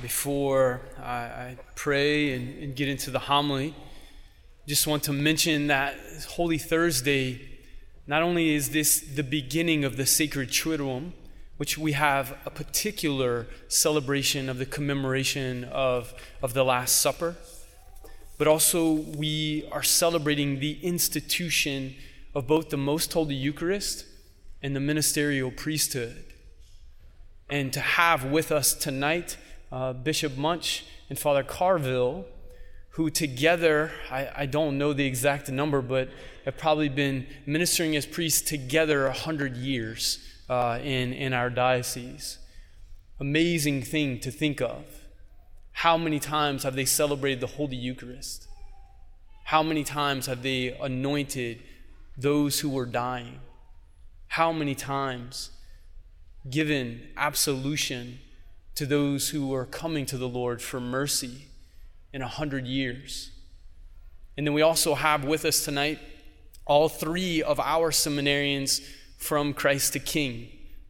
Before I, pray and, and get into the homily, just want to mention that Holy Thursday, not only is this the beginning of the sacred Triduum, which we have a particular celebration of the commemoration of, of the Last Supper, but also we are celebrating the institution of both the Most Holy Eucharist and the ministerial priesthood. And to have with us tonight uh, Bishop Muench and Father Carville, who together, I, I don't know the exact number, but have probably been ministering as priests together a hundred years uh, in, in our diocese. Amazing thing to think of. How many times have they celebrated the Holy Eucharist? How many times have they anointed those who were dying? How many times given absolution to those who are coming to the Lord for mercy in a hundred years. And then we also have with us tonight all three of our seminarians from Christ the King.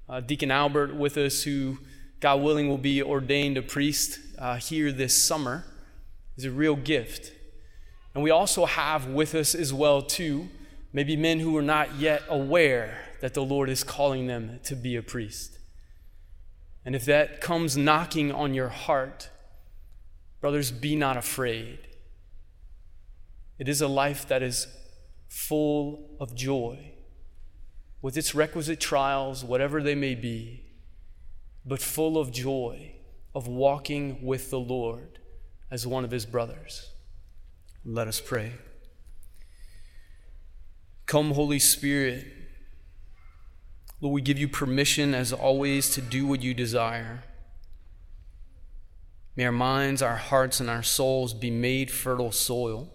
Uh, Deacon Albert with us, who, God willing, will be ordained a priest uh, here this summer, is a real gift. And we also have with us as well, too, maybe men who are not yet aware that the Lord is calling them to be a priest. And if that comes knocking on your heart, brothers, be not afraid. It is a life that is full of joy, with its requisite trials, whatever they may be, but full of joy of walking with the Lord as one of his brothers. Let us pray. Come, Holy Spirit Lord, we give you permission, as always, to do what you desire. May our minds, our hearts, and our souls be made fertile soil,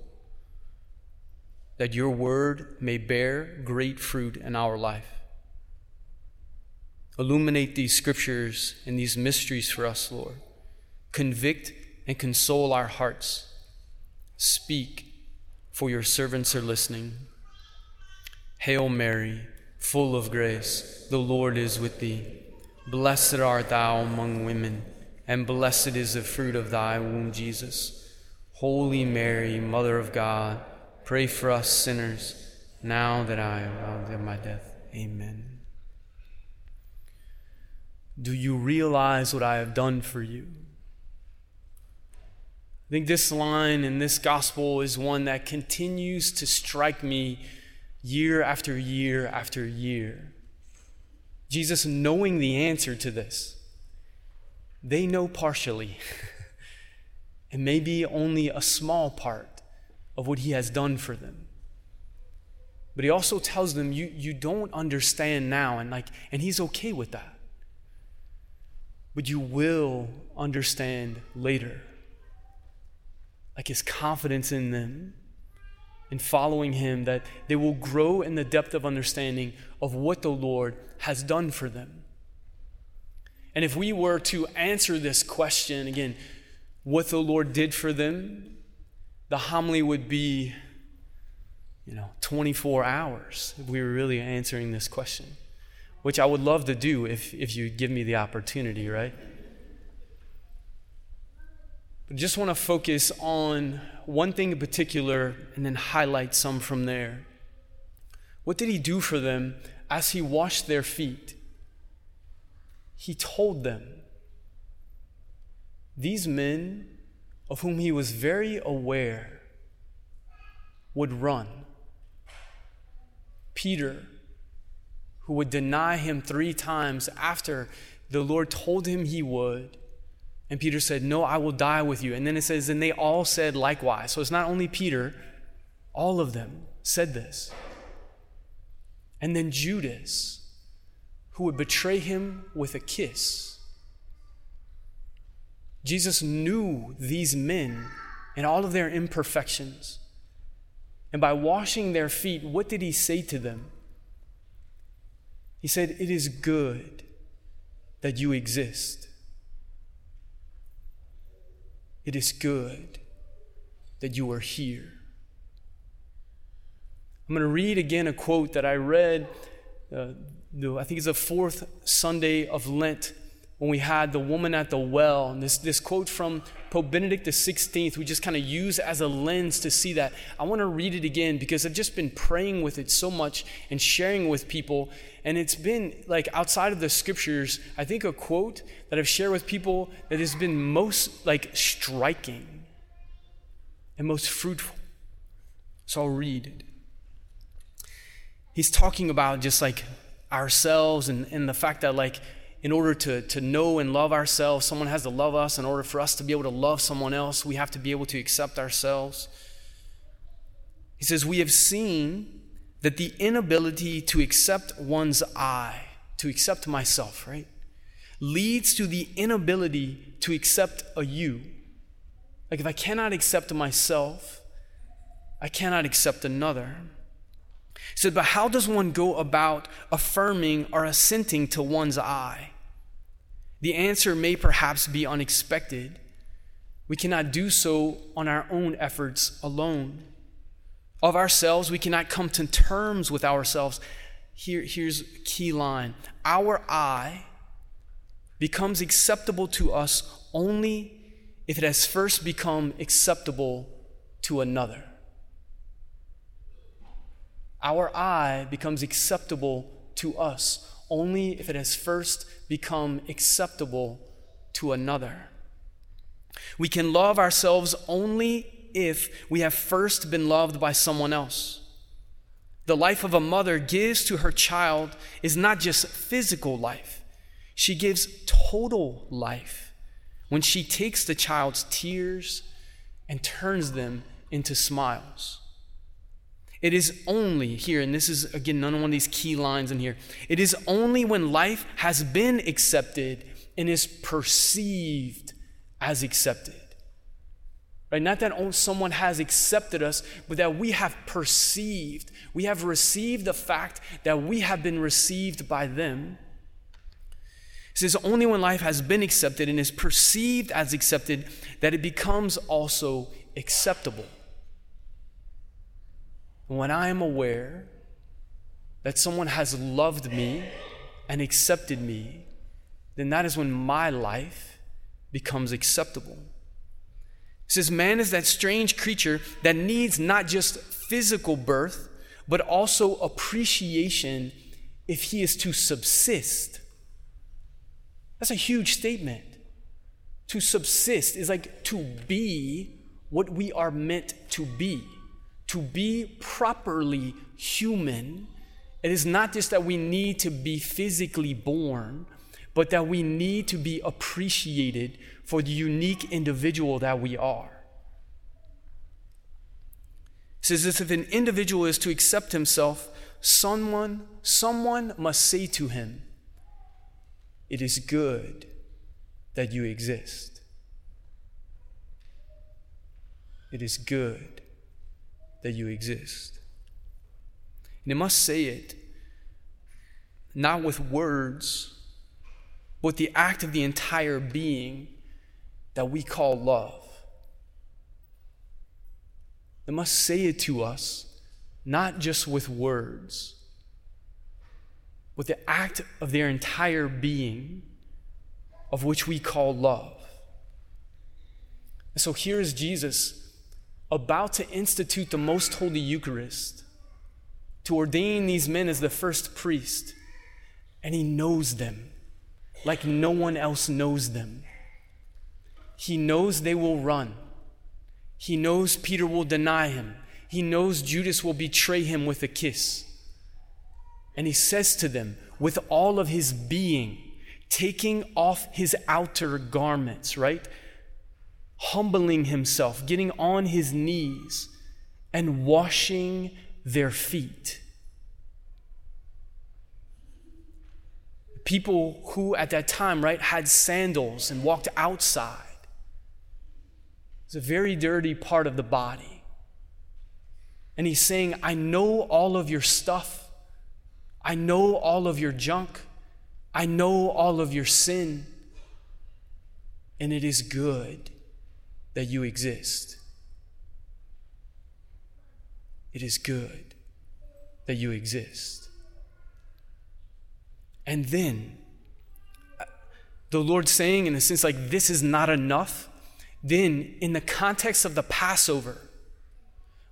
that your word may bear great fruit in our life. Illuminate these scriptures and these mysteries for us, Lord. Convict and console our hearts. Speak, for your servants are listening. Hail Mary full of grace, the Lord is with thee. Blessed art thou among women, and blessed is the fruit of thy womb, Jesus. Holy Mary, Mother of God, pray for us sinners, now that I am of my death. Amen. Do you realize what I have done for you? I think this line in this gospel is one that continues to strike me year after year after year. Jesus, knowing the answer to this, they know partially, and maybe only a small part of what he has done for them. But he also tells them, you, you don't understand now, and like, and he's okay with that. But you will understand later. Like his confidence in them in following Him, that they will grow in the depth of understanding of what the Lord has done for them. And if we were to answer this question again, what the Lord did for them, the homily would be, you know, 24 hours if we were really answering this question, which I would love to do if, if you give me the opportunity, right? But just want to focus on one thing in particular and then highlight some from there. What did he do for them as he washed their feet? He told them, These men, of whom he was very aware, would run. Peter, who would deny him three times after the Lord told him he would, and Peter said, No, I will die with you. And then it says, And they all said likewise. So it's not only Peter, all of them said this. And then Judas, who would betray him with a kiss. Jesus knew these men and all of their imperfections. And by washing their feet, what did he say to them? He said, It is good that you exist. It is good that you are here. I'm going to read again a quote that I read, uh, I think it's the fourth Sunday of Lent when we had the woman at the well. And this, this quote from Pope Benedict XVI, we just kind of use as a lens to see that. I want to read it again because I've just been praying with it so much and sharing with people. And it's been like outside of the scriptures, I think a quote that I've shared with people that has been most like striking and most fruitful. So I'll read it. He's talking about just like ourselves and, and the fact that like in order to, to know and love ourselves, someone has to love us. In order for us to be able to love someone else, we have to be able to accept ourselves. He says, We have seen that the inability to accept one's I, to accept myself, right, leads to the inability to accept a you. Like if I cannot accept myself, I cannot accept another. Said, but how does one go about affirming or assenting to one's I? The answer may perhaps be unexpected. We cannot do so on our own efforts alone. Of ourselves, we cannot come to terms with ourselves. Here, here's a key line Our I becomes acceptable to us only if it has first become acceptable to another our I becomes acceptable to us only if it has first become acceptable to another. We can love ourselves only if we have first been loved by someone else. The life of a mother gives to her child is not just physical life, she gives total life when she takes the child's tears and turns them into smiles. It is only here, and this is again of one of these key lines in here. It is only when life has been accepted and is perceived as accepted. Right? Not that someone has accepted us, but that we have perceived, we have received the fact that we have been received by them. It says only when life has been accepted and is perceived as accepted that it becomes also acceptable when I am aware that someone has loved me and accepted me, then that is when my life becomes acceptable. It says, Man is that strange creature that needs not just physical birth, but also appreciation if he is to subsist. That's a huge statement. To subsist is like to be what we are meant to be to be properly human, it is not just that we need to be physically born, but that we need to be appreciated for the unique individual that we are. It says this if an individual is to accept himself, someone, someone must say to him, It is good that you exist. It is good that you exist. And it must say it not with words, but the act of the entire being that we call love. It must say it to us, not just with words, but the act of their entire being, of which we call love. So here is Jesus about to institute the most holy Eucharist, to ordain these men as the first priest, and he knows them like no one else knows them. He knows they will run. He knows Peter will deny him. He knows Judas will betray him with a kiss. And he says to them, with all of his being, taking off his outer garments, right? Humbling himself, getting on his knees, and washing their feet. People who at that time, right, had sandals and walked outside. It's a very dirty part of the body. And he's saying, I know all of your stuff. I know all of your junk. I know all of your sin. And it is good that you exist. It is good that you exist. And then, uh, the Lord saying, in a sense, like, this is not enough, then in the context of the Passover,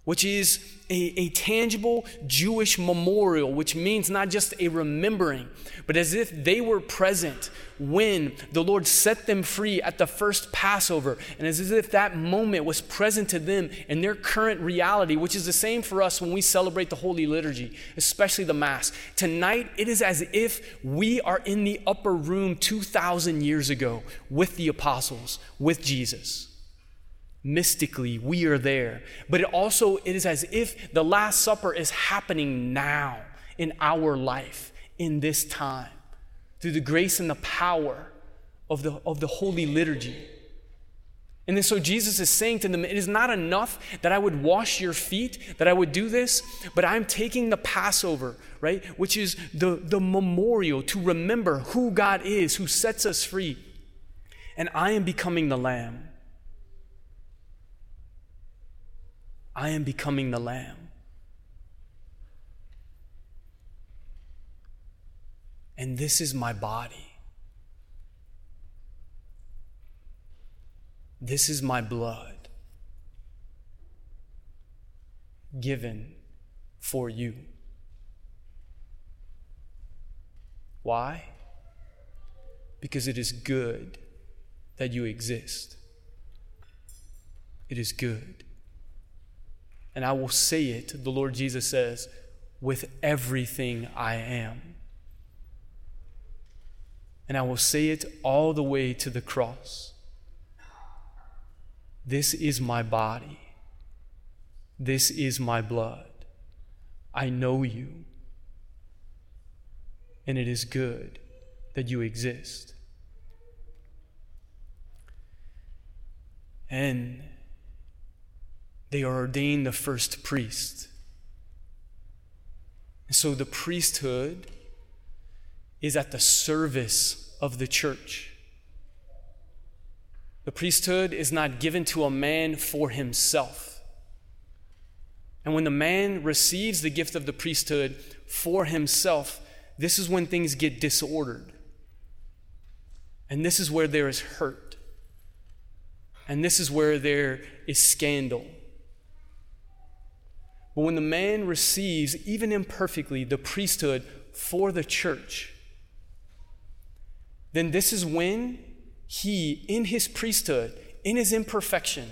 which is a, a, tangible Jewish memorial, which means not just a remembering, but as if they were present when the Lord set them free at the first Passover, and as if that moment was present to them in their current reality, which is the same for us when we celebrate the Holy Liturgy, especially the Mass. Tonight, it is as if we are in the upper room 2,000 years ago with the apostles, with Jesus mystically we are there but it also it is as if the last supper is happening now in our life in this time through the grace and the power of the, of the holy liturgy and then so Jesus is saying to them, It is not enough that I would wash your feet, that I would do this, but I'm taking the Passover, right? Which is the, the memorial to remember who God is, who sets us free. And I am becoming the Lamb. I am becoming the Lamb. And this is my body. This is my blood given for you. Why? Because it is good that you exist. It is good and I will say it, the Lord Jesus says, with everything I am. And I will say it all the way to the cross. This is my body. This is my blood. I know you. And it is good that you exist. And they are ordained the first priest. And so the priesthood is at the service of the church. The priesthood is not given to a man for himself. And when the man receives the gift of the priesthood for himself, this is when things get disordered. And this is where there is hurt. And this is where there is scandal. But when the man receives, even imperfectly, the priesthood for the church, then this is when he, in his priesthood, in his imperfection,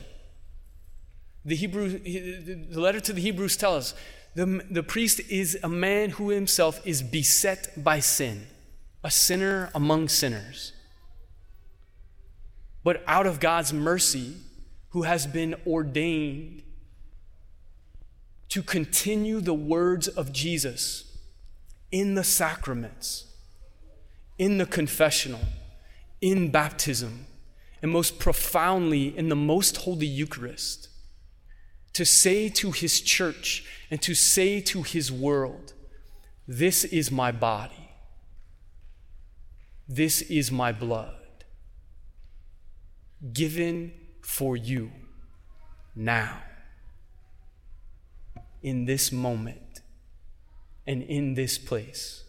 the Hebrew, the letter to the Hebrews tells us the, the priest is a man who himself is beset by sin, a sinner among sinners. But out of God's mercy, who has been ordained to continue the words of Jesus in the sacraments, in the confessional, in baptism, and most profoundly in the most holy Eucharist, to say to his church and to say to his world, This is my body, this is my blood, given for you now in this moment and in this place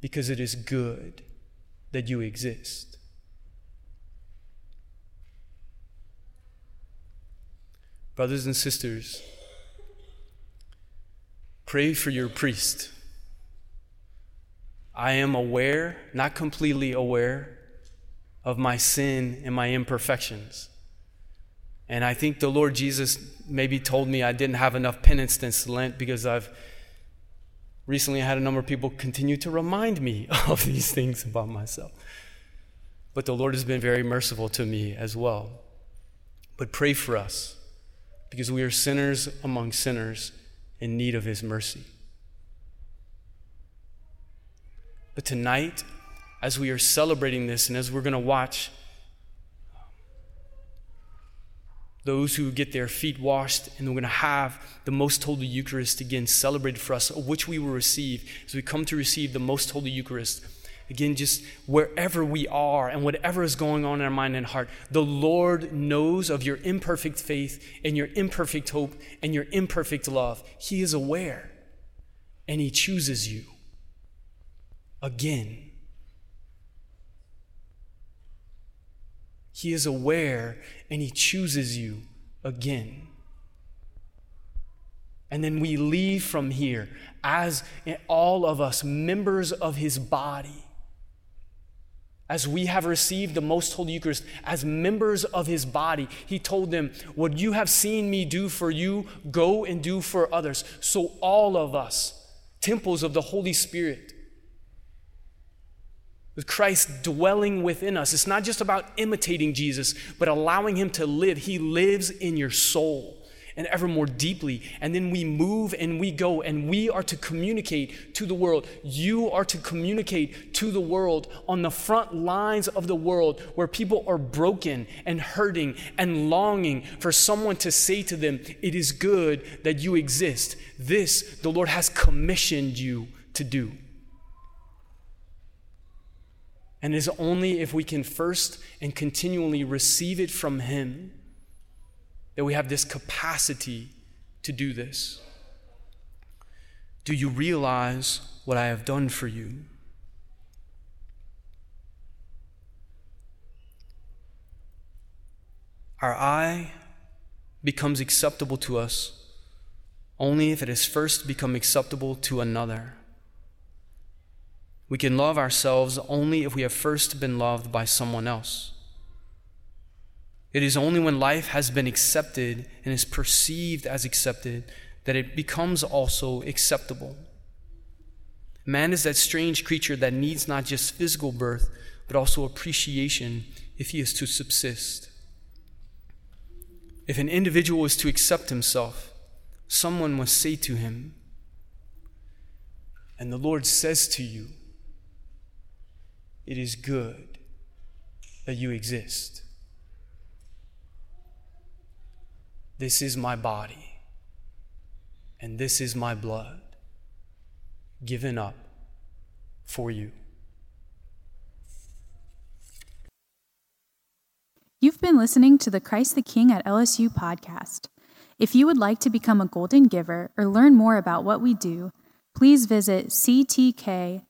because it is good that you exist. Brothers and sisters, pray for your priest. I am aware, not completely aware, of my sin and my imperfections. And I think the Lord Jesus maybe told me I didn't have enough penance this Lent because I've recently had a number of people continue to remind me of these things about myself. But the Lord has been very merciful to me as well. But pray for us because we are sinners among sinners in need of His mercy. But tonight, as we are celebrating this and as we're going to watch those who get their feet washed, and we're going to have the most holy Eucharist again celebrated for us, which we will receive as we come to receive the most holy Eucharist. Again, just wherever we are and whatever is going on in our mind and heart, the Lord knows of your imperfect faith and your imperfect hope and your imperfect love. He is aware and He chooses you again He is aware and He chooses you again. And then we leave from here as all of us members of His body. As we have received the most holy Eucharist as members of his body, he told them, What you have seen me do for you, go and do for others. So, all of us, temples of the Holy Spirit, with Christ dwelling within us. It's not just about imitating Jesus, but allowing Him to live. He lives in your soul and ever more deeply. And then we move and we go and we are to communicate to the world. You are to communicate to the world on the front lines of the world where people are broken and hurting and longing for someone to say to them, It is good that you exist. This the Lord has commissioned you to do. And it is only if we can first and continually receive it from Him that we have this capacity to do this. Do you realize what I have done for you? Our I becomes acceptable to us only if it has first become acceptable to another. We can love ourselves only if we have first been loved by someone else. It is only when life has been accepted and is perceived as accepted that it becomes also acceptable. Man is that strange creature that needs not just physical birth, but also appreciation if he is to subsist. If an individual is to accept himself, someone must say to him, and the Lord says to you, it is good that you exist. This is my body, and this is my blood given up for you. You've been listening to the Christ the King at LSU podcast. If you would like to become a golden giver or learn more about what we do, please visit ctklsu.org.